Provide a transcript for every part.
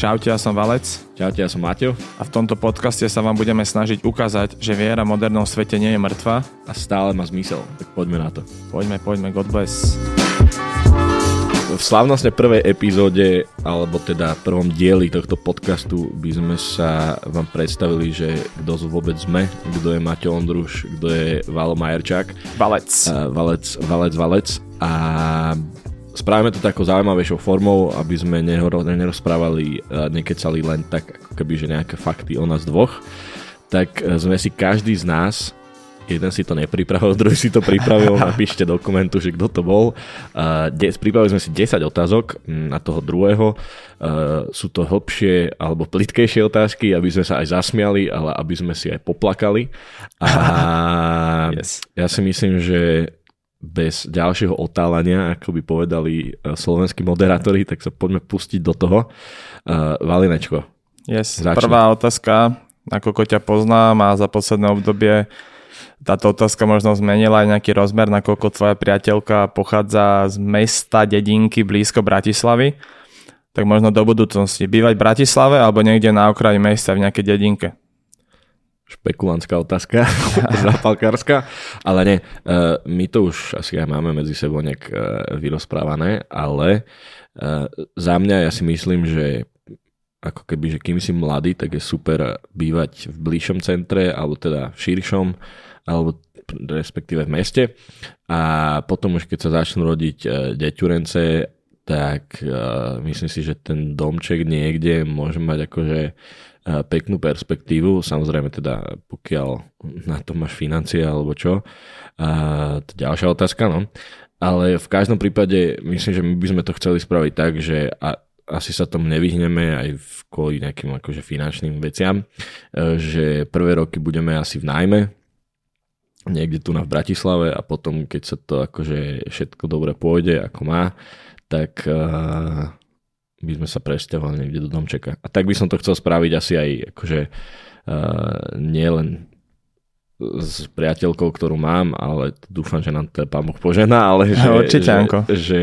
Čaute, ja som Valec Čaute, ja som Maťo a v tomto podcaste sa vám budeme snažiť ukázať, že viera v modernom svete nie je mŕtva. a stále má zmysel. Tak poďme na to. Poďme, poďme, God bless. V slavnostne prvej epizóde, alebo teda prvom dieli tohto podcastu by sme sa vám predstavili, že kto vôbec sme, kto je Maťo Ondruš, kto je Valo Majerčák, Valec. a Valec, Valec, Valec a spravíme to takou zaujímavejšou formou, aby sme nehor- nerozprávali, a nekecali len tak, ako keby, že nejaké fakty o nás dvoch. Tak e, sme si každý z nás jeden si to nepripravil, druhý si to pripravil, napíšte do komentu, že kto to bol. De- pripravili sme si 10 otázok mm, na toho druhého. Uh, sú to hlbšie alebo plitkejšie otázky, aby sme sa aj zasmiali, ale aby sme si aj poplakali. A Yes. ja si myslím, že bez ďalšieho otálania, ako by povedali uh, slovenskí moderátori, tak sa poďme pustiť do toho. Uh, Valinečko, Yes. Začni. Prvá otázka, nakoľko ťa poznám a za posledné obdobie táto otázka možno zmenila aj nejaký rozmer, nakoľko tvoja priateľka pochádza z mesta, dedinky blízko Bratislavy. Tak možno do budúcnosti bývať v Bratislave alebo niekde na okraji mesta v nejakej dedinke. Špekulantská otázka, zapalkárska, ale nie, uh, my to už asi aj máme medzi sebou nejak uh, vyrozprávané, ale uh, za mňa ja si myslím, že ako keby, že kým si mladý, tak je super bývať v bližšom centre, alebo teda v širšom, alebo respektíve v meste. A potom už keď sa začnú rodiť deťurence, tak uh, myslím si, že ten domček niekde môže mať akože uh, peknú perspektívu, samozrejme teda pokiaľ na to máš financie alebo čo. Uh, to ďalšia otázka, no. Ale v každom prípade myslím, že my by sme to chceli spraviť tak, že a, asi sa tomu nevyhneme aj v kvôli nejakým akože finančným veciam, že prvé roky budeme asi v nájme, niekde tu na v Bratislave a potom, keď sa to akože všetko dobre pôjde, ako má, tak uh, by sme sa presťahovali niekde do domčeka. A tak by som to chcel spraviť asi aj akože uh, nielen s priateľkou, ktorú mám, ale dúfam, že nám to pán Boh požená, ale že, Určite, že, že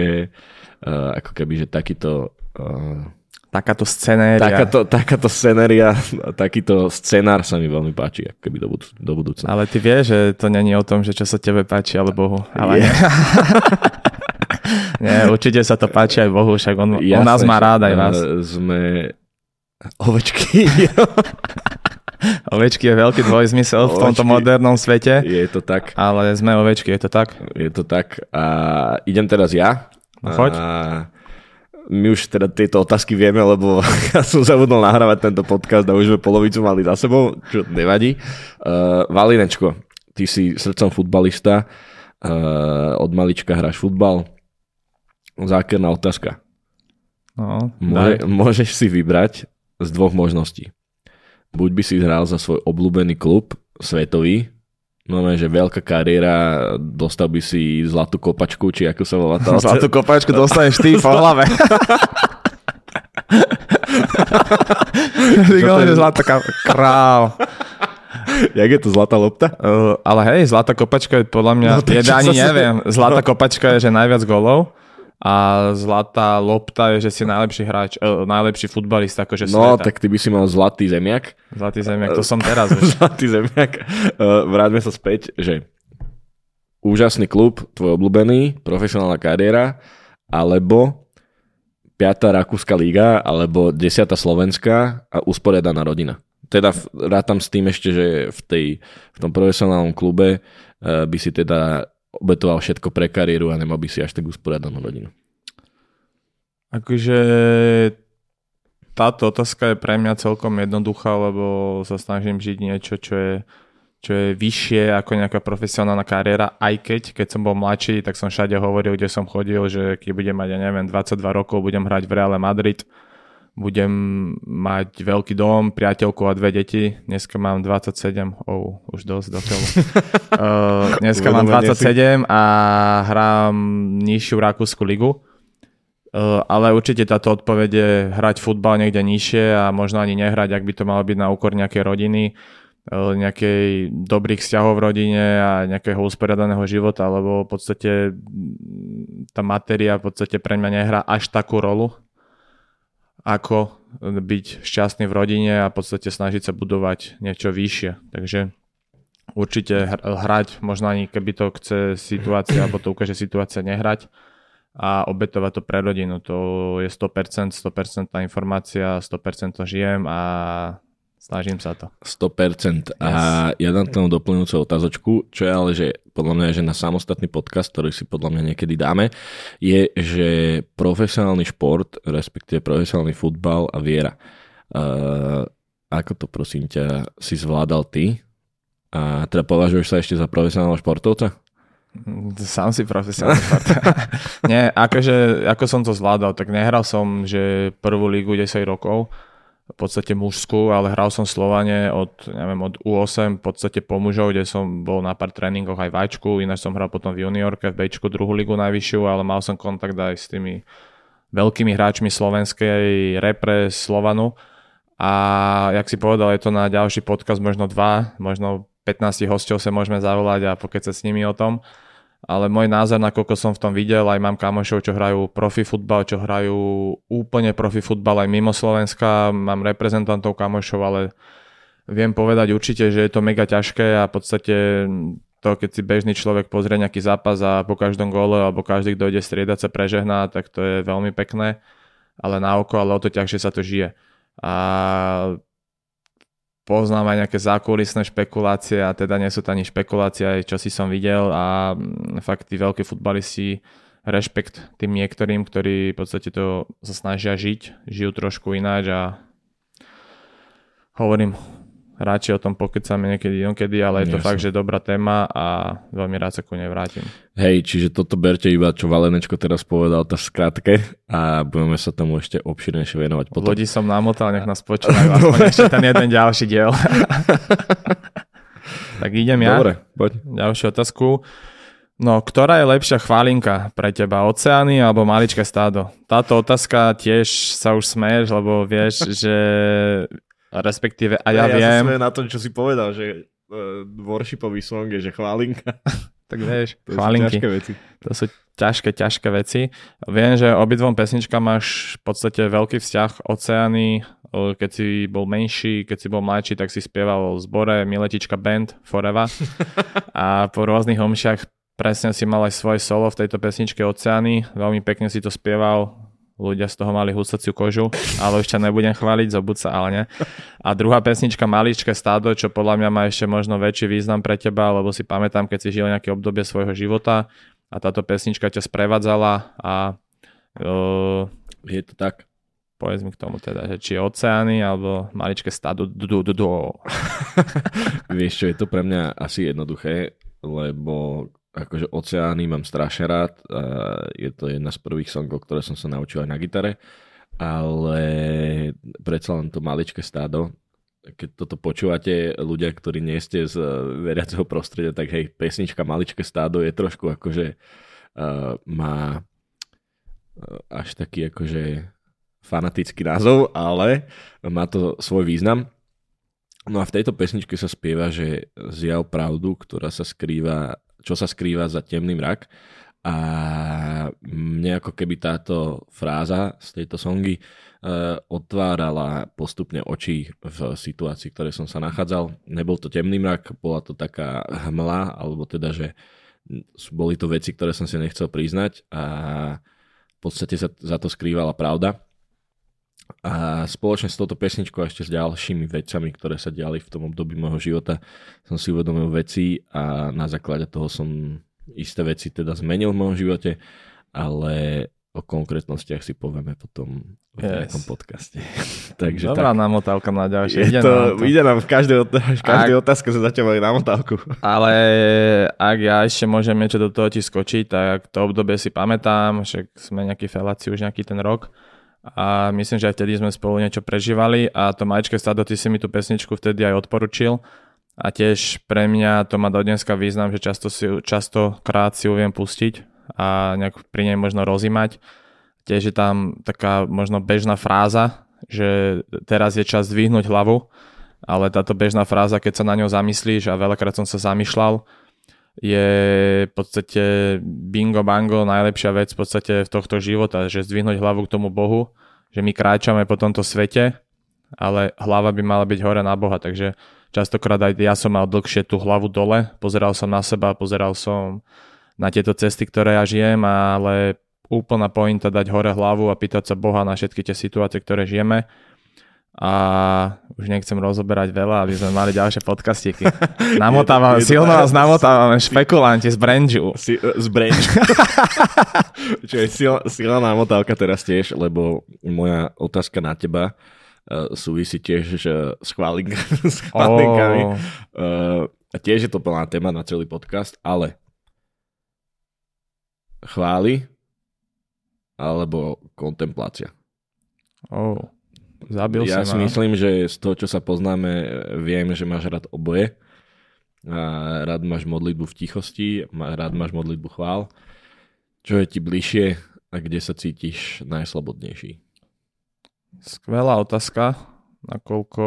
uh, ako keby, že takýto uh, Takáto scenéria. takáto, takáto scenéria, takýto scenár sa mi veľmi páči, ako keby do, budú, do budúcna. Ale ty vieš, že to není o tom, že čo sa tebe páči, ale Bohu. Ale Je. nie. určite sa to páči aj Bohu, však on, on nás má rád aj vás. uh, Sme ovečky. Ovečky je veľký dvojzmysel v tomto Ovečky. modernom svete, je to tak. ale sme ovečky, je to tak? Je to tak. A idem teraz ja. No, choď. A my už teda tieto otázky vieme, lebo ja som zabudol nahrávať tento podcast a už sme polovicu mali za sebou, čo nevadí. Uh, Valinečko, ty si srdcom futbalista, uh, od malička hráš futbal. Zákerná otázka. No, Môže, môžeš si vybrať z dvoch možností. Buď by si hral za svoj obľúbený klub, svetový, no že veľká kariéra, dostal by si zlatú kopačku, či ako sa volá tá Zlatú kopačku dostaneš ty po hlave. Ty že zlatá ka- král. Jak je to zlatá lopta? Uh, ale hej, zlatá kopačka je podľa mňa, No, je, ani neviem, zlatá no. kopačka je, že najviac golov a zlatá lopta je, že si najlepší hráč, uh, najlepší futbalista akože No, sveta. tak ty by si mal zlatý zemiak. Zlatý zemiak, to som teraz. Zlatý zemiak. Uh, vráťme sa späť, že úžasný klub, tvoj obľúbený, profesionálna kariéra, alebo 5. Rakúska liga, alebo 10. Slovenská a usporiadaná rodina. Teda rátam s tým ešte, že v, tej, v tom profesionálnom klube uh, by si teda obetoval všetko pre kariéru a nemal by si až tak usporiadanú rodinu. Akože táto otázka je pre mňa celkom jednoduchá, lebo sa snažím žiť niečo, čo je, čo je vyššie ako nejaká profesionálna kariéra, aj keď, keď som bol mladší, tak som všade hovoril, kde som chodil, že keď budem mať, ja neviem, 22 rokov, budem hrať v Reále Madrid, budem mať veľký dom, priateľku a dve deti. Dneska mám 27, oh, už dosť do keľu. uh, dneska mám Uvedomenie si. 27 a hrám nižšiu Rakúsku ligu. Uh, ale určite táto odpoveď je hrať futbal niekde nižšie a možno ani nehrať, ak by to malo byť na úkor nejakej rodiny, uh, nejakej dobrých vzťahov v rodine a nejakého usporiadaného života, lebo v podstate mm, tá matéria v podstate pre mňa nehrá až takú rolu, ako byť šťastný v rodine a v podstate snažiť sa budovať niečo vyššie. Takže určite hrať, možno ani keby to chce situácia, alebo to ukáže situácia nehrať a obetovať to pre rodinu. To je 100%, 100% informácia, 100% to žijem a snažím sa to. 100%. A ja dám tomu doplňujúcu otázočku, čo je ale, že podľa mňa, že na samostatný podcast, ktorý si podľa mňa niekedy dáme, je, že profesionálny šport, respektíve profesionálny futbal a viera. Uh, ako to prosím ťa si zvládal ty? A teda považuješ sa ešte za profesionálneho športovca? Sám si profesionálny Nie, akože, ako som to zvládal, tak nehral som, že prvú lígu 10 rokov, v podstate mužskú, ale hral som Slovane od, neviem, od U8 v podstate po mužov, kde som bol na pár tréningoch aj v Ačku, ináč som hral potom v juniorke, v Bčku druhú ligu najvyššiu, ale mal som kontakt aj s tými veľkými hráčmi slovenskej repre Slovanu. A jak si povedal, je to na ďalší podcast, možno dva, možno 15 hostov sa môžeme zavolať a pokecať s nimi o tom ale môj názor, nakoľko som v tom videl, aj mám kamošov, čo hrajú profi futbal, čo hrajú úplne profi futbal aj mimo Slovenska, mám reprezentantov kamošov, ale viem povedať určite, že je to mega ťažké a v podstate to, keď si bežný človek pozrie nejaký zápas a po každom gole alebo každý, kto ide striedať sa prežehná, tak to je veľmi pekné, ale na oko, ale o to ťažšie sa to žije. A poznám aj nejaké zákulisné špekulácie a teda nie sú to ani špekulácie, aj čo si som videl a mm, fakt tí veľkí futbalisti rešpekt tým niektorým, ktorí v podstate to sa snažia žiť, žijú trošku ináč a hovorím, radšej o tom pokecáme niekedy inokedy, ale je to Jasne. fakt, že dobrá téma a veľmi rád sa ku nej vrátim. Hej, čiže toto berte iba, čo Valenečko teraz povedal, to skrátke a budeme sa tomu ešte obširnejšie venovať potom. Lodi som namotal, nech nás počúvajú aspoň ešte ten jeden ďalší diel. tak idem ja. Dobre, poď. Ďalšiu otázku. No, ktorá je lepšia chválinka pre teba, oceány alebo maličké stádo? Táto otázka tiež sa už smeješ, lebo vieš, že respektíve a ja, ja viem... Ja na tom, čo si povedal, že uh, worshipový song je, že chválinka. tak vieš, to chválinky. Sú ťažké veci. To sú ťažké, ťažké veci. Viem, že obidvom pesničkám máš v podstate veľký vzťah oceány. Keď si bol menší, keď si bol mladší, tak si spieval v zbore Miletička Band Forever. a po rôznych homšiach presne si mal aj svoje solo v tejto pesničke Oceány. Veľmi pekne si to spieval ľudia z toho mali husaciu kožu, ale už ťa nebudem chváliť, zobud sa, ale nie. A druhá pesnička Maličké stádo, čo podľa mňa má ešte možno väčší význam pre teba, lebo si pamätám, keď si žil nejaké obdobie svojho života a táto pesnička ťa sprevádzala a uh, je to tak. Povedz mi k tomu teda, že či oceány alebo maličké stádo. Vieš čo, je to pre mňa asi jednoduché, lebo akože oceány mám strašne rád. A je to jedna z prvých songov, ktoré som sa naučil aj na gitare. Ale predsa len to maličké stádo, keď toto počúvate ľudia, ktorí nie ste z veriaceho prostredia, tak hej, pesnička Maličké stádo je trošku akože uh, má uh, až taký akože fanatický názov, ale má to svoj význam. No a v tejto pesničke sa spieva, že zjav pravdu, ktorá sa skrýva čo sa skrýva za temný mrak. A mne ako keby táto fráza z tejto songy uh, otvárala postupne oči v situácii, v ktorej som sa nachádzal. Nebol to temný mrak, bola to taká hmla, alebo teda, že boli to veci, ktoré som si nechcel priznať a v podstate sa za to skrývala pravda. A spoločne s touto pesničkou a ešte s ďalšími vecami, ktoré sa diali v tom období môjho života, som si uvedomil veci a na základe toho som isté veci teda zmenil v môjom živote, ale o konkrétnostiach si povieme potom v yes. nejakom podcaste. Takže Dobrá tak. namotávka na ďalšie. Ide, to, nám to. ide nám v každej, v každej ak, otázke sa zatiaľ mali namotávku. Ale ak ja ešte môžem niečo do toho ti skočiť, tak to obdobie si pamätám, však sme nejakí feláci už nejaký ten rok a myslím, že aj vtedy sme spolu niečo prežívali a to Majčke Stado, ty si mi tú pesničku vtedy aj odporučil a tiež pre mňa to má do dneska význam, že často si, častokrát si ju viem pustiť a nejak pri nej možno rozímať. Tiež je tam taká možno bežná fráza, že teraz je čas zdvihnúť hlavu, ale táto bežná fráza, keď sa na ňou zamyslíš a veľakrát som sa zamýšľal, je v podstate bingo bango najlepšia vec v podstate v tohto života, že zdvihnúť hlavu k tomu Bohu, že my kráčame po tomto svete, ale hlava by mala byť hore na Boha, takže častokrát aj ja som mal dlhšie tú hlavu dole, pozeral som na seba, pozeral som na tieto cesty, ktoré ja žijem, ale úplná pointa dať hore hlavu a pýtať sa Boha na všetky tie situácie, ktoré žijeme a už nechcem rozoberať veľa, aby sme mali ďalšie podcastíky. Namotávame, silno nás namotávame špekulanti z Branžu. Si, z Branžu. Čiže silná, silná namotávka teraz tiež, lebo moja otázka na teba uh, súvisí tiež že s, chválink, s chválinkami. Oh. Uh, tiež je to plná téma na celý podcast, ale chváli alebo kontemplácia. Oh. Zabil ja si si myslím, že z toho, čo sa poznáme, viem, že máš rád oboje. A rád máš modlitbu v tichosti, rád máš modlitbu chvál. Čo je ti bližšie a kde sa cítiš najslobodnejší? Skvelá otázka, nakoľko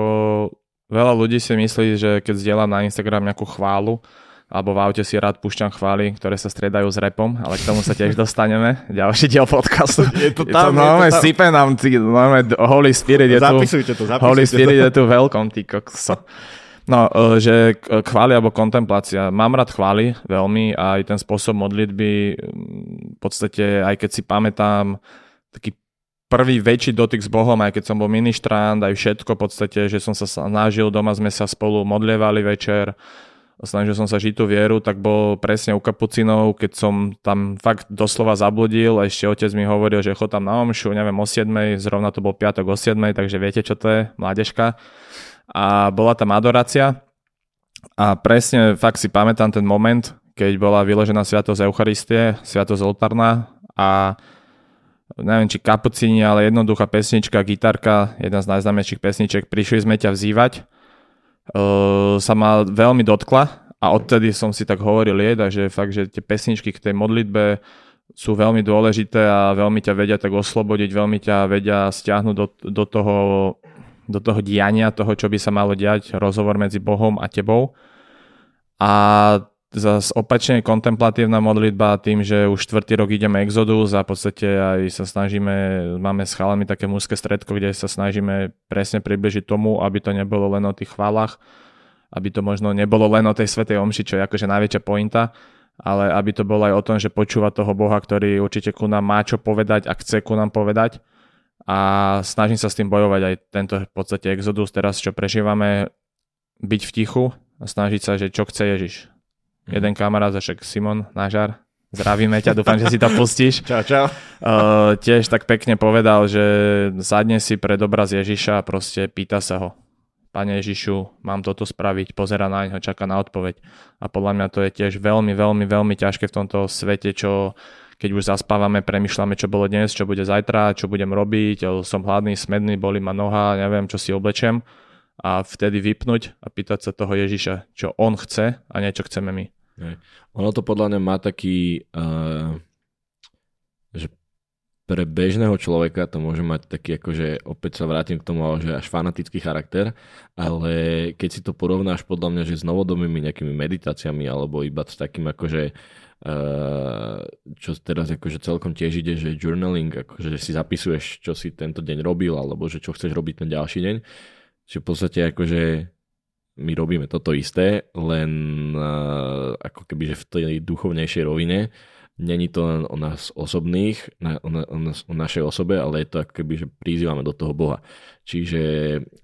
veľa ľudí si myslí, že keď zdieľam na Instagram nejakú chválu, alebo v aute si rád púšťam chvály, ktoré sa striedajú s repom, ale k tomu sa tiež dostaneme. Ďalší diel podcastu. Je to tam, je to, tam. sype nám, tí, máme Holy Spirit je tu. Zapisujte to, zapisujte Holy Spirit to. je tu veľkom, ty kokso. No, e, že chvály alebo kontemplácia. Mám rád chvály veľmi a aj ten spôsob modlitby v podstate, aj keď si pamätám taký prvý väčší dotyk s Bohom, aj keď som bol ministrant, aj všetko v podstate, že som sa snažil, doma sme sa spolu modlievali večer, snažil som sa žiť tú vieru, tak bol presne u kapucinov, keď som tam fakt doslova zabludil, a ešte otec mi hovoril, že chod tam na omšu, neviem, o 7, zrovna to bol piatok o 7, takže viete, čo to je, mládežka. A bola tam adorácia a presne fakt si pamätám ten moment, keď bola vyložená sviatosť Eucharistie, sviatosť oltárna a neviem, či kapucini, ale jednoduchá pesnička, gitarka, jedna z najznámejších pesniček, prišli sme ťa vzývať sa ma veľmi dotkla a odtedy som si tak hovoril jeda, že fakt, že tie pesničky k tej modlitbe sú veľmi dôležité a veľmi ťa vedia tak oslobodiť, veľmi ťa vedia stiahnuť do, do, toho, do toho diania, toho, čo by sa malo diať, rozhovor medzi Bohom a tebou. A zase opačne kontemplatívna modlitba tým, že už štvrtý rok ideme Exodus a v podstate aj sa snažíme, máme s chalami také mužské stredko, kde sa snažíme presne približiť tomu, aby to nebolo len o tých chválach, aby to možno nebolo len o tej svetej omši, čo je akože najväčšia pointa, ale aby to bolo aj o tom, že počúva toho Boha, ktorý určite ku nám má čo povedať a chce ku nám povedať a snažím sa s tým bojovať aj tento v podstate Exodus teraz, čo prežívame, byť v tichu a snažiť sa, že čo chce Ježiš. Jeden kamarát, však Simon Nážar, zdravíme ťa, dúfam, že si to pustíš. Čau, čau. Uh, tiež tak pekne povedal, že sadne si pred obraz Ježiša a proste pýta sa ho. Pane Ježišu, mám toto spraviť, pozera na ňo, čaká na odpoveď. A podľa mňa to je tiež veľmi, veľmi, veľmi ťažké v tomto svete, čo keď už zaspávame, premyšľame, čo bolo dnes, čo bude zajtra, čo budem robiť, som hladný, smedný, boli ma noha, neviem, čo si oblečem a vtedy vypnúť a pýtať sa toho Ježiša, čo on chce a nie čo chceme my. Ono to podľa mňa má taký, uh, že pre bežného človeka to môže mať taký, akože opäť sa vrátim k tomu, že až fanatický charakter, ale keď si to porovnáš podľa mňa, že s novodobými nejakými meditáciami alebo iba s takým akože Uh, čo teraz akože celkom tiež ide, že journaling, akože si zapisuješ, čo si tento deň robil, alebo že čo chceš robiť ten ďalší deň. Čiže v podstate akože my robíme toto isté, len uh, ako keby, že v tej duchovnejšej rovine. Není to len o nás osobných, na, o, na, o, nás, o našej osobe, ale je to ako keby, že prizývame do toho Boha. Čiže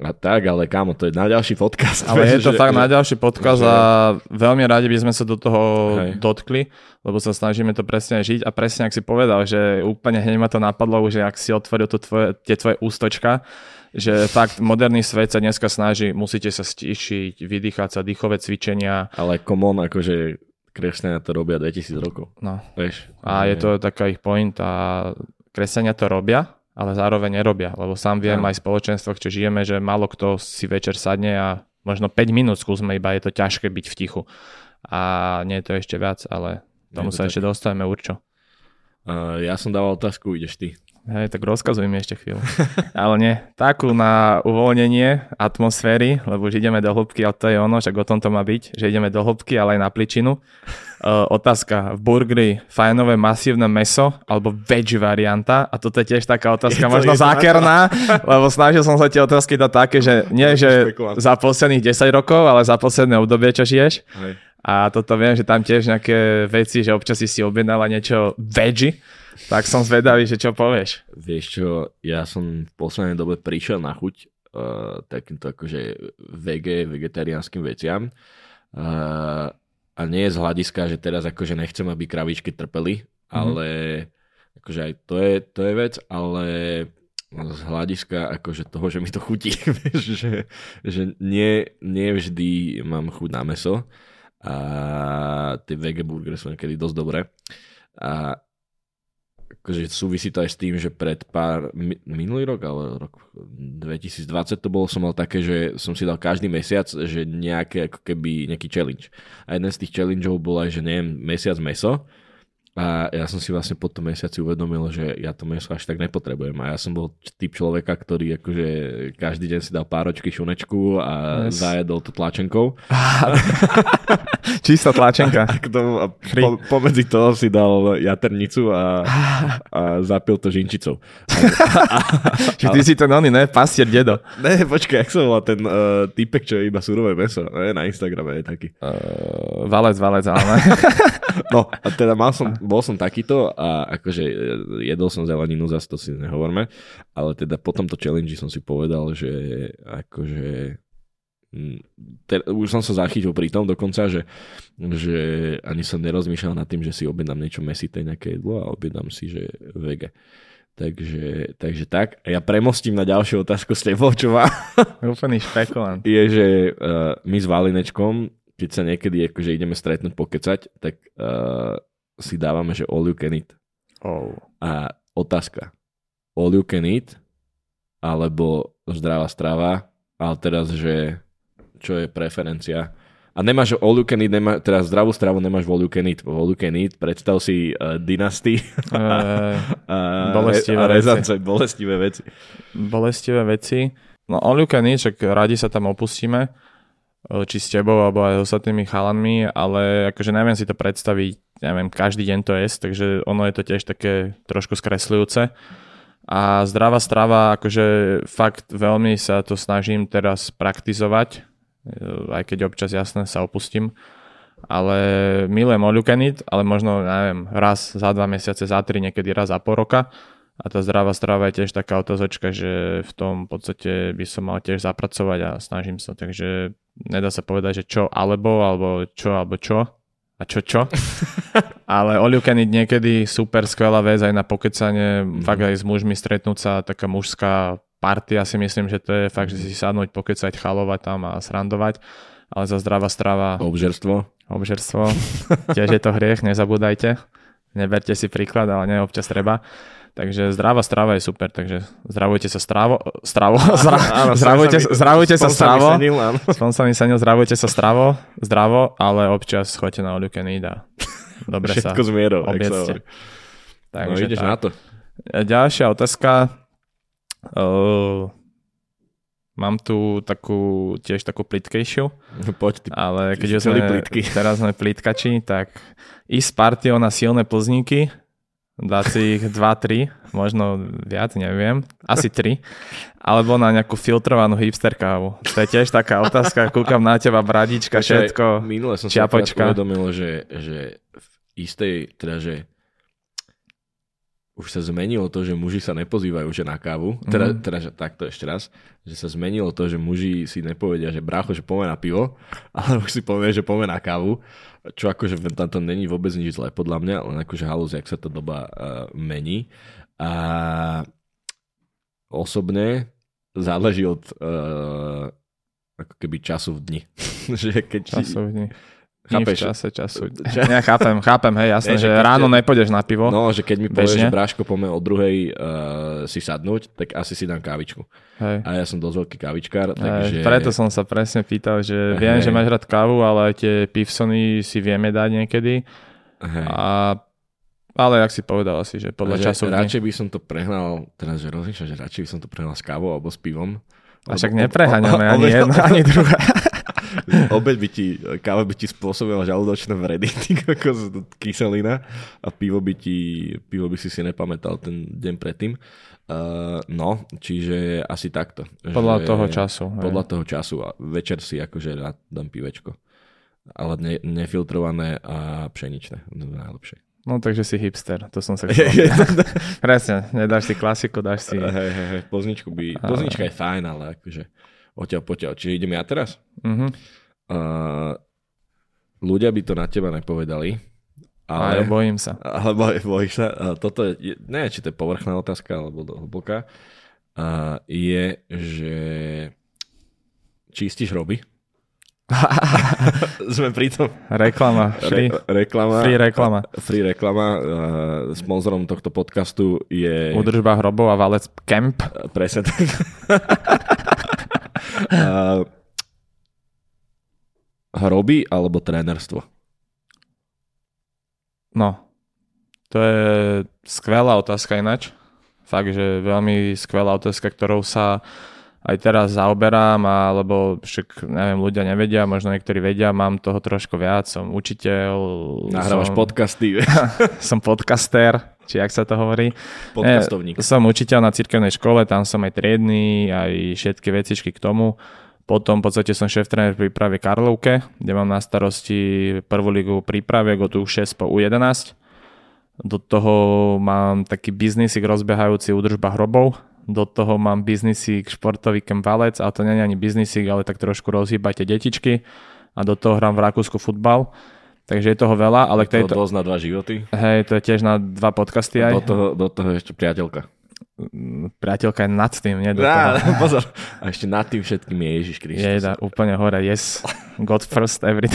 a tak, ale kámo, to je na ďalší podcast. Ale je to že, fakt na ďalší podcast že... a veľmi radi by sme sa do toho Hej. dotkli, lebo sa snažíme to presne žiť a presne, ak si povedal, že úplne hneď ma to napadlo, že ak si otvoril to tvoje, tie tvoje ústočka, že fakt moderný svet sa dneska snaží, musíte sa stišiť, vydýchať sa, dýchové cvičenia. Ale komon, akože kresťania to robia 2000 rokov. No. Vieš? A je to taká ich point a kresťania to robia, ale zároveň nerobia, lebo sám viem aj v spoločenstvách, čo žijeme, že málo kto si večer sadne a možno 5 minút skúsme, iba je to ťažké byť v tichu. A nie je to ešte viac, ale tomu sa tak. ešte dostaneme určo. Uh, ja som dával otázku, ideš ty. Hej, tak rozkazuj mi ešte chvíľu. Ale nie, takú na uvoľnenie atmosféry, lebo už ideme do hĺbky a to je ono, však o tom to má byť, že ideme do hĺbky, ale aj na pličinu. Uh, otázka, v burgeri fajnové masívne meso alebo veg varianta a toto je tiež taká otázka možno zákerná, lebo snažil som sa tie otázky dať také, že nie, že za posledných 10 rokov, ale za posledné obdobie, čo žiješ. Hej. A toto viem, že tam tiež nejaké veci, že občas si si objednala niečo veggie, tak som zvedavý, že čo povieš. Vieš čo, ja som v poslednej dobe prišiel na chuť uh, takýmto akože vege, vegetariánskym veciam. Uh, a nie je z hľadiska, že teraz akože nechcem, aby kravičky trpeli, mm-hmm. ale akože aj to je, to je vec, ale z hľadiska akože toho, že mi to chutí, že, že nie, nie vždy mám chuť na meso a tie vege burgery sú niekedy dosť dobré. A akože súvisí to aj s tým, že pred pár, minulý rok, ale rok 2020 to bolo, som mal také, že som si dal každý mesiac, že nejaké ako keby nejaký challenge. A jeden z tých challengeov bol aj, že neviem, mesiac meso a ja som si vlastne po tom mesiaci uvedomil, že ja to meso až tak nepotrebujem. A ja som bol typ človeka, ktorý akože každý deň si dal páročky šunečku a yes. zajedol to tlačenkou. Čistá tlačenka. A, tomu, a po, pomedzi toho si dal jaternicu a, a zapil to žinčicou. Čiže ty si ten oný, ne? Pastier dedo. Ne, počkaj, jak sa volá ten uh, typek, čo je iba surové meso. Ne, na Instagrame je taký. Uh, valec, valec, ale No, a teda mal som bol som takýto a akože e, jedol som zeleninu, zase to si nehovorme, ale teda po tomto challenge som si povedal, že akože te, už som sa zachytil pri tom dokonca, že, že ani som nerozmýšľal nad tým, že si objednám niečo mesité, nejaké jedlo a objednám si, že vege. Takže, takže tak. A ja premostím na ďalšiu otázku s tebou, čo má. Úplný špekulant. Je, že uh, my s Valinečkom, keď sa niekedy akože ideme stretnúť, pokecať, tak uh, si dávame, že all you can eat. Oh. A otázka. All you can eat alebo zdravá strava, ale teraz, že čo je preferencia. A nemáš all you can eat, nemá, teraz zdravú stravu nemáš all you can eat. All you can eat, predstav si uh, dynasty uh, a, bolestivé, a rezance, veci. bolestivé veci. Bolestivé veci. No all you can eat, však radi sa tam opustíme eh, či s tebou, alebo aj s ostatnými chalanmi, ale akože neviem si to predstaviť neviem, každý deň to jesť, takže ono je to tiež také trošku skresľujúce. A zdravá strava, akože fakt veľmi sa to snažím teraz praktizovať, aj keď občas jasne sa opustím. Ale milujem all ale možno, neviem, raz za dva mesiace, za tri, niekedy raz za pol roka. A tá zdravá strava je tiež taká otázočka, že v tom podstate by som mal tiež zapracovať a snažím sa. Takže nedá sa povedať, že čo alebo, alebo čo alebo čo a čo čo. Ale all you can eat niekedy super skvelá vec aj na pokecanie, mm. fakt aj s mužmi stretnúť sa, taká mužská partia si myslím, že to je fakt, že si sadnúť, pokecať, chalovať tam a srandovať. Ale za zdravá strava... Obžerstvo. Obžerstvo. Tiež je to hriech, nezabúdajte. Neberte si príklad, ale nie občas treba. Takže zdravá strava je super, takže zdravujte sa stravo, stravo, zra, áno, zdravujte, mi, zdravujte sa stravo, spon sa mi senil, zdravujte sa stravo, zdravo, ale občas choďte na all you can eat a dobre Všetko sa zmierou, objedzte. Takže no ideš tak. na to. Ďalšia otázka. Uh, mám tu takú, tiež takú plitkejšiu. Poď ty, ale keď sme, plitky. teraz sme plitkači, tak ísť partiou na silné plzníky dať si ich 2-3, možno viac, neviem, asi 3, alebo na nejakú filtrovanú hipster kávu. To je tiež taká otázka, kúkam na teba, bradička, všetko, Minule som čiapočka. sa uvedomil, že, že v istej, teda, že už sa zmenilo to, že muži sa nepozývajú že na kávu. Teda, mm. teda že takto ešte raz. Že sa zmenilo to, že muži si nepovedia, že brácho, že poďme na pivo, ale už si povie, že poďme na kávu. Čo akože tam to není vôbec nič zlé podľa mňa, len akože halus, jak sa tá doba uh, mení. A osobne záleží od uh, ako keby času v dni. že keď času v dni. Chápeš? v čase času. Ča... Ja chápem, chápem, hej, jasné, ne, že, že ráno te... nepôjdeš na pivo. No, že keď mi povieš, že Bráško, poďme o druhej uh, si sadnúť, tak asi si dám kávičku. Hej. A ja som dosť veľký kávičkár, takže... Hej, preto som sa presne pýtal, že hej. viem, že máš rád kávu, ale aj tie pivsony si vieme dať niekedy. Hej. A Ale jak si povedal asi, že podľa času... radšej by som to prehnal, teraz že rozmýšľam, že radšej by som to prehnal s kávou alebo s pivom. A však nepreháňame ani jedno, ani druhé. Obeď by ti, káva by ti spôsobila žalúdočné vredy, ty kokos, kyselina a pivo by ti, pivo by si si nepamätal ten deň predtým. Uh, no, čiže asi takto. Podľa že- toho času. hej. Podľa toho času a večer si akože rád dám pivečko. Ale ne, nefiltrované a pšeničné. Je najlepšie. No takže si hipster, to som sa chcel. Presne, nedáš si klasiku, dáš si... Hej, hej, hej, pozničku by, poznička je fajn, ale akože oťaľ poťaľ. Čiže idem ja teraz? Mhm. Uh, ľudia by to na teba nepovedali, Ale ale, bojím sa. alebo bojíš sa, uh, toto je, neviem, či to je povrchná otázka alebo hlboká, uh, je, že čistíš roby? Sme pri tom. Reklama, free, Re, reklama. free reklama. Free reklama. Uh, sponzorom tohto podcastu je... Udržba hrobov a valec Camp. Presne tak. uh, hroby alebo trénerstvo? No, to je skvelá otázka ináč. Fakt, že veľmi skvelá otázka, ktorou sa aj teraz zaoberám, alebo však, neviem, ľudia nevedia, možno niektorí vedia, mám toho trošku viac, som učiteľ, Nahrávaš som, podcasty, som podcaster, či jak sa to hovorí. podcastovník. Eh, Som učiteľ na cirkevnej škole, tam som aj triedny, aj všetky vecičky k tomu. Potom v podstate som šéf tréner v príprave Karlovke, kde mám na starosti prvú ligu prípraviek od U6 po U11. Do toho mám taký biznisik rozbiehajúci údržba hrobov. Do toho mám biznisík športový kemvalec, ale to nie je ani biznisík, ale tak trošku rozhýbajte detičky. A do toho hrám v Rakúsku futbal. Takže je toho veľa, ale k To tejto... dosť na dva životy. Hej, to je tiež na dva podcasty aj. Do toho, do toho ešte priateľka. Priateľka je nad tým, nie do Á, toho. pozor. A ešte nad tým všetkým je Ježiš Kristus. Je da, úplne hore, yes, God first, every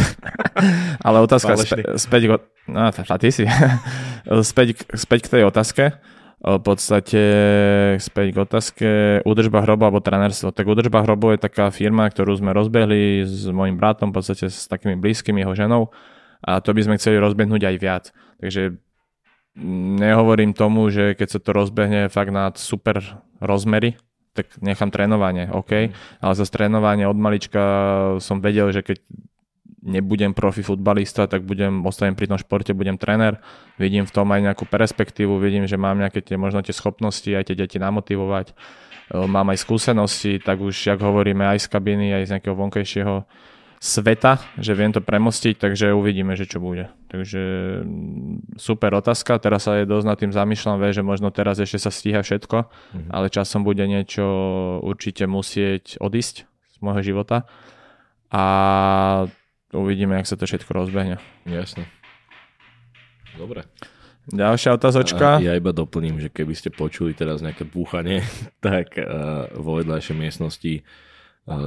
Ale otázka, spe, späť, go, no, ty si. späť, k- späť k tej otázke. V podstate späť k otázke údržba hrobu alebo trenerstvo. Tak údržba hrobu je taká firma, ktorú sme rozbehli s mojim bratom, v podstate s takými blízkymi jeho ženou a to by sme chceli rozbehnúť aj viac. Takže nehovorím tomu, že keď sa to rozbehne fakt na super rozmery, tak nechám trénovanie, OK, ale za trénovanie od malička som vedel, že keď nebudem profi futbalista, tak budem, ostanem pri tom športe, budem tréner, vidím v tom aj nejakú perspektívu, vidím, že mám nejaké tie, možno tie schopnosti, aj tie deti namotivovať, mám aj skúsenosti, tak už, jak hovoríme, aj z kabiny, aj z nejakého vonkajšieho sveta, že viem to premostiť, takže uvidíme, že čo bude. Takže mm, super otázka, teraz sa je dosť nad tým zamýšľam, vie, že možno teraz ešte sa stíha všetko, Mhm. ale časom bude niečo určite musieť odísť z môjho života a uvidíme, jak sa to všetko rozbehne. Jasne. Dobre. Ďalšia otázočka. ja iba doplním, že keby ste počuli teraz nejaké búchanie, tak uh, vo vedľajšej miestnosti uh,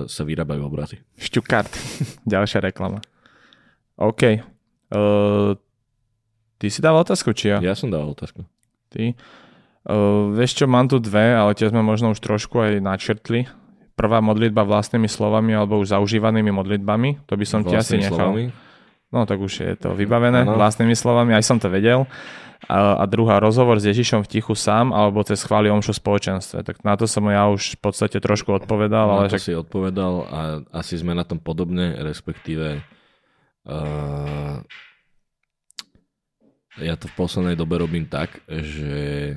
sa vyrábajú obrazy. Šťukart. Ďalšia reklama. OK. Uh, ty si dal otázku, či ja? Ja som dal otázku. Ty. Uh, vieš čo, mám tu dve, ale tie sme možno už trošku aj načrtli. Prvá modlitba vlastnými slovami alebo už zaužívanými modlitbami. To by som ti asi Vlastnými nechal. slovami. No tak už je to vybavené Áno. vlastnými slovami, aj som to vedel. A, a druhá, rozhovor s Ježišom v tichu sám alebo cez chváli omšu spoločenstve. Tak na to som ja už v podstate trošku odpovedal, ale Na to však si odpovedal a asi sme na tom podobne, respektíve uh, ja to v poslednej dobe robím tak, že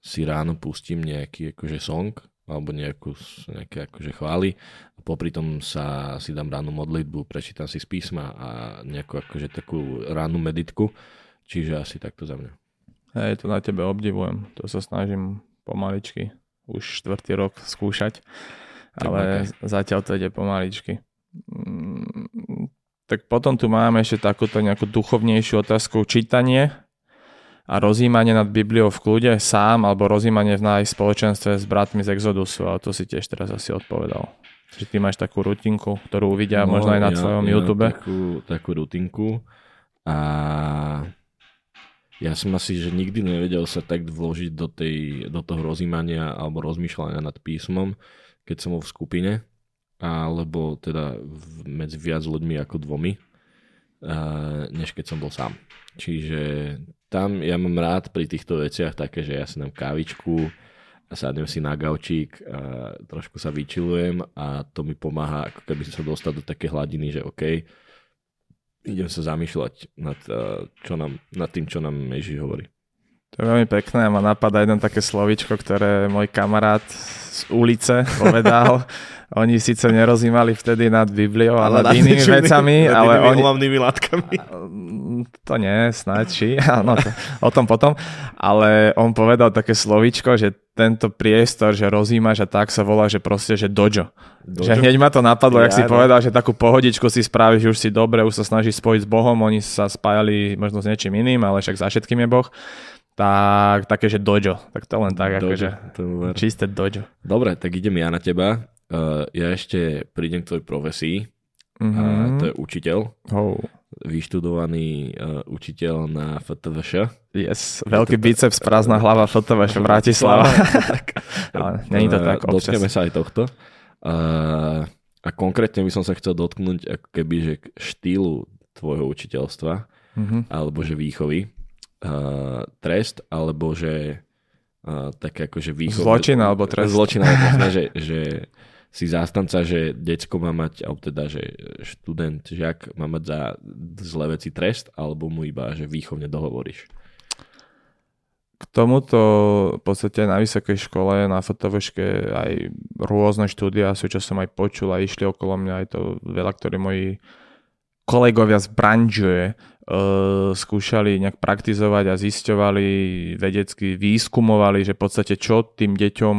si ráno pustím nejaký akože song alebo nejakú, nejaké akože chvály popri tom sa si dám ránu modlitbu, prečítam si z písma a nejakú akože takú ránu meditku, čiže asi takto za mňa. hej, to na tebe obdivujem. To sa snažím pomaličky už štvrtý rok skúšať, Tak ale zatiaľ to ide pomaličky. Mm, Tak potom tu máme ešte takúto nejakú duchovnejšiu otázku. Čítanie a rozímanie nad Bibliou v kľude sám alebo rozímanie v nájsť spoločenstve s bratmi z Exodusu, ale to si tiež teraz asi odpovedal. Že ty máš takú rutinku, ktorú uvidia no, možno aj na ja, tvojom ja YouTube. Takú, takú rutinku a ja som asi, že nikdy nevedel sa tak vložiť do, tej, do toho rozímania alebo rozmýšľania nad písmom, keď som bol v skupine, alebo teda medzi viac ľuďmi ako dvomi, a, než keď som bol sám. Čiže tam ja mám rád pri týchto veciach také, že ja si dám kávičku, a sadnem si na gaučík a trošku sa vyčilujem a to mi pomáha ako keby sa dostať do také hladiny, že OK, idem sa zamýšľať nad, čo nám, nad tým, čo nám Ježiš hovorí. To je veľmi pekné a ma napadá jedno také slovičko, ktoré môj kamarát z ulice povedal. Oni síce nerozímali vtedy nad Bibliou a ale nad inými vecami, nad ale oni... látkami. To nie, snáď či. Áno, to, o tom potom. Ale on povedal také slovičko, že tento priestor, že rozímaš a tak sa volá, že proste, že dojo. dojo? Že hneď ma to napadlo, ja, jak si no. povedal, že takú pohodičku si spravíš, už si dobre, už sa snažíš spojiť s Bohom, oni sa spájali možno s niečím iným, ale však za všetkým je Boh tak také, že dojo. Tak to len tak, akože čisté dojo. Dobre, tak idem ja na teba. Uh, ja ešte prídem k tvojej profesii. Mm-hmm. Uh, to je učiteľ. Oh. Vyštudovaný uh, učiteľ na FTVŠ. Yes, veľký to, biceps, prázdna hlava FTVŠ Bratislava. Ale není to tak občas. Dotkneme sa aj tohto. Uh, a konkrétne by som sa chcel dotknúť ako keby, že k štýlu tvojho učiteľstva mm-hmm. alebo že výchovy uh, trest, alebo že uh, tak akože východ... Zločin alebo trest. Zločin, alebo vlastne, že, že si zástanca, že decko má mať, alebo teda, že študent, žiak má mať za zlé veci trest, alebo mu iba, že výchovne dohovoríš? K tomuto v podstate na vysokej škole, na fotoveške aj rôzne štúdia sú, čo som aj počul a išli okolo mňa aj to veľa, ktorí moji kolegovia z branže uh, skúšali nejak praktizovať a zisťovali, vedecky výskumovali, že v podstate čo tým deťom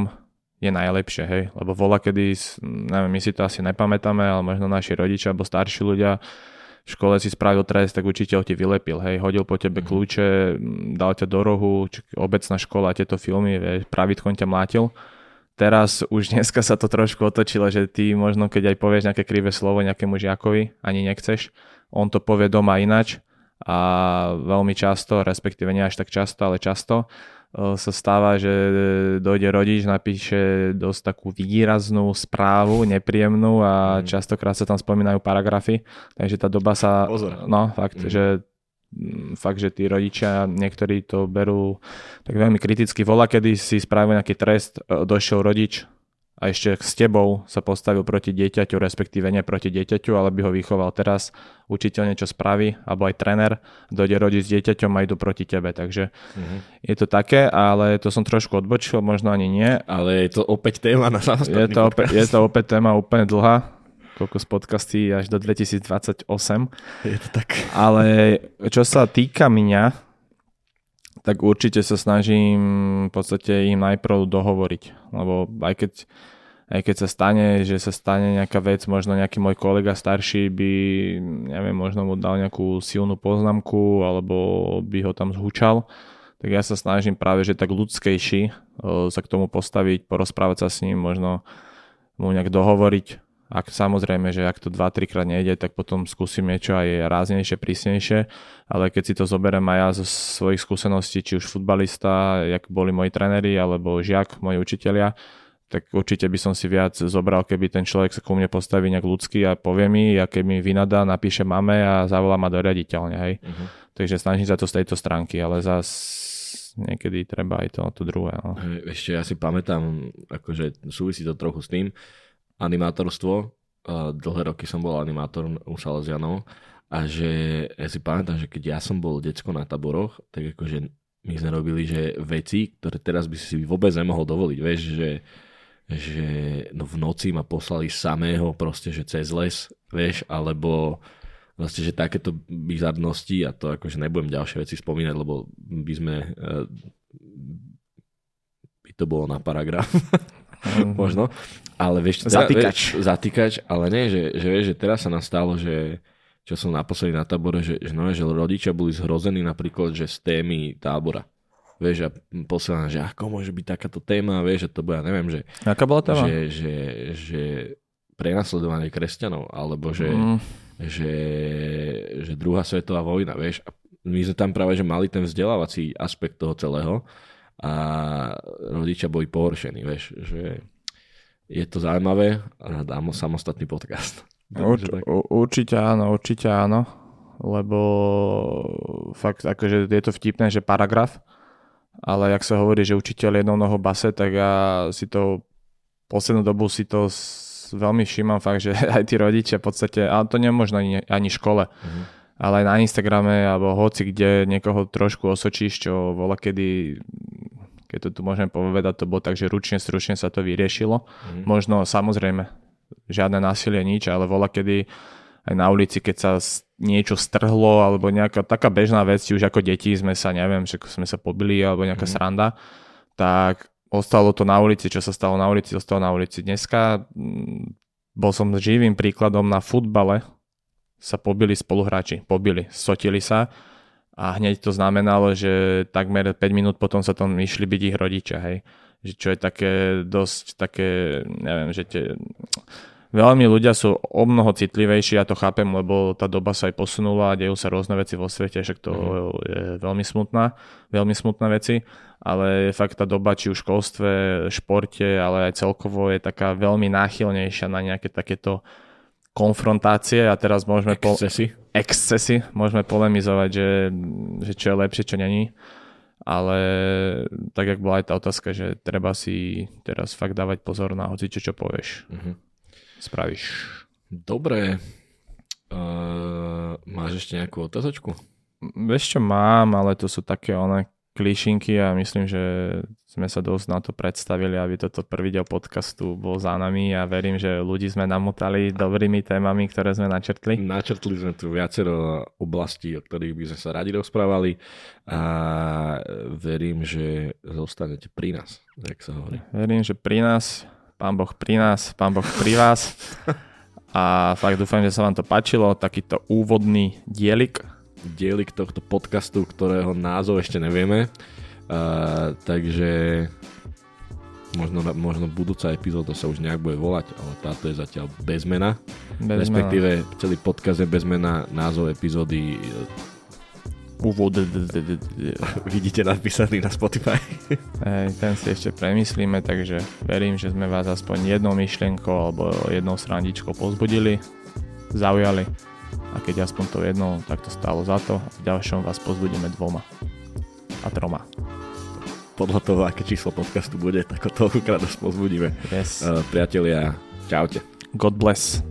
je najlepšie, hej, lebo vola kedy, neviem, my si to asi nepamätáme, ale možno naši rodičia alebo starší ľudia v škole si spravil trest, tak učiteľ ti vylepil, hej, hodil po tebe mhm. kľúče, dal ťa do rohu, obecná škola, tieto filmy, vieš, pravítkom ťa mlátil. Teraz už dneska sa to trošku otočilo, že ty možno keď aj povieš nejaké krivé slovo nejakému žiakovi, ani nechceš, on to povie doma inač a veľmi často, respektíve nie až tak často, ale často e, sa stáva, že dojde rodič, napíše dosť takú výraznú správu, nepríjemnú a mm. častokrát sa tam spomínajú paragrafy, takže tá doba sa... Pozor. No, fakt, mm. že fakt, že tí rodičia, niektorí to berú tak veľmi kriticky. Vola, kedy si spravil nejaký trest, e, došiel rodič, a ešte s tebou sa postavil proti dieťaťu, respektíve nie proti dieťaťu, ale by ho vychoval teraz, učiteľ niečo spraví, alebo aj tréner, dojde rodič s dieťaťom a idú proti tebe, takže mm-hmm. je to také, ale to som trošku odbočil, možno ani nie. Ale je to opäť téma na samostatný je to, opäť, je to opäť téma úplne dlhá, koľko z podcastí až do 2028. Je to tak. Ale čo sa týka mňa, tak určite sa snažím v podstate im najprv dohovoriť, lebo aj keď aj keď sa stane, že sa stane nejaká vec, možno nejaký môj kolega starší by, neviem, možno mu dal nejakú silnú poznámku alebo by ho tam zhučal, tak ja sa snažím práve, že tak ľudskejší e, sa k tomu postaviť, porozprávať sa s ním, možno mu nejak dohovoriť. Ak samozrejme, že ak to 2-3 krát nejde, tak potom skúsim niečo aj ráznejšie, prísnejšie, ale keď si to zoberiem aj ja zo svojich skúseností, či už futbalista, jak boli moji tréneri, alebo žiak, moji učitelia, tak určite by som si viac zobral, keby ten človek sa ku mne postaví nejak ľudský a povie mi, a keď mi vynadá, napíše mame a zavolá ma do riaditeľne, hej. Uh-huh. Takže snažím sa to z tejto stránky, ale zas niekedy treba aj to, to druhé. No. Ešte ja si pamätám, akože súvisí to trochu s tým, animátorstvo, dlhé roky som bol animátor u Salesianov a že ja si pamätám, že keď ja som bol decko na taboroch, tak akože my sme robili, že veci, ktoré teraz by si vôbec nemohol dovoliť, vieš, že že no v noci ma poslali samého proste, že cez les, vieš, alebo vlastne, že takéto bizarnosti a to akože nebudem ďalšie veci spomínať, lebo by sme eh, by to bolo na paragraf. Mm. Možno. Ale vieš, teda, zatýkač. Vieš, zatýkač, ale nie, že, že vieš, že teraz sa nastalo, že čo som naposledy na tábore, že, že, no, že rodičia boli zhrození napríklad, že z témy tábora vieš, a posielam, že ako môže byť takáto téma, vieš, že to bude, ja neviem, že... Aká bola téma? Že, že, že prenasledovanie kresťanov, alebo že, mm. že, že druhá svetová vojna, vieš. A my sme tam práve, že mali ten vzdelávací aspekt toho celého a rodičia boli pohoršení, vieš, že je to zaujímavé a dám samostatný podcast. Urč, určite áno, určite áno lebo fakt akože je to vtipné, že paragraf, ale jak sa hovorí, že učiteľ jednou nohou base, tak ja si to poslednú dobu si to s, veľmi všímam fakt, že aj tí rodičia v podstate, ale to nemôžno ani, ani škole, mm-hmm. ale aj na Instagrame alebo hoci kde niekoho trošku osočíš, čo vola kedy keď to tu môžem povedať, to bolo tak, že ručne, stručne sa to vyriešilo. Mm. Možno samozrejme, žiadne násilie, nič, ale vola kedy aj na ulici, keď sa niečo strhlo alebo nejaká taká bežná vec, či už ako deti sme sa, neviem, že sme sa pobili alebo nejaká mm. sranda, tak ostalo to na ulici, čo sa stalo na ulici, ostalo na ulici. Dneska mm, bol som živým príkladom na futbale, sa pobili spoluhráči, pobili, sotili sa a hneď to znamenalo, že takmer 5 minút potom sa tam išli byť ich rodičia, hej. Že čo je také dosť také, neviem, že tie, veľmi ľudia sú o mnoho citlivejší, ja to chápem, lebo tá doba sa aj posunula a dejú sa rôzne veci vo svete, však to mm. je veľmi smutná, veľmi smutná veci, ale fakt tá doba či už v školstve, športe, ale aj celkovo je taká veľmi náchylnejšia na nejaké takéto konfrontácie a teraz môžeme... Excesy. Po, excesy. Môžeme polemizovať, že, že čo je lepšie, čo není. Ale tak, jak bola aj tá otázka, že treba si teraz fakt dávať pozor na hoci, čo, čo povieš. Uh-huh. Spravíš. Dobre. Uh, máš ešte nejakú otázočku? Vieš čo mám, ale to sú také one klišinky a myslím, že sme sa dosť na to predstavili, aby toto prvý diel podcastu bol za nami a verím, že ľudí sme namotali dobrými témami, ktoré sme načrtli. Načrtli sme tu viacero oblastí, o ktorých by sme sa radi rozprávali a verím, že zostanete pri nás, tak sa hovorí. Verím, že pri nás, pán Boh pri nás, pán Boh pri vás a fakt dúfam, že sa vám to páčilo, takýto úvodný dielik dielik tohto podcastu, ktorého názov ešte nevieme. Uh, takže možno, možno budúca epizóda sa už nejak bude volať, ale táto je zatiaľ bez mena. Bez Respektíve mena. celý podcast je bez mena, názov epizódy Úvod. Vidíte napísaný na Spotify. Hej, ten si ešte premyslíme, takže verím, že sme vás aspoň jednou myšlienkou alebo jednou srandičkou pozbudili, zaujali a keď aspoň to jedno, tak to stálo za to. V ďalšom vás pozbudíme dvoma a troma. Podľa toho, aké číslo podcastu bude, tak o toľkokrát nás pozbudíme. Yes. Uh, priatelia, čaute. God bless.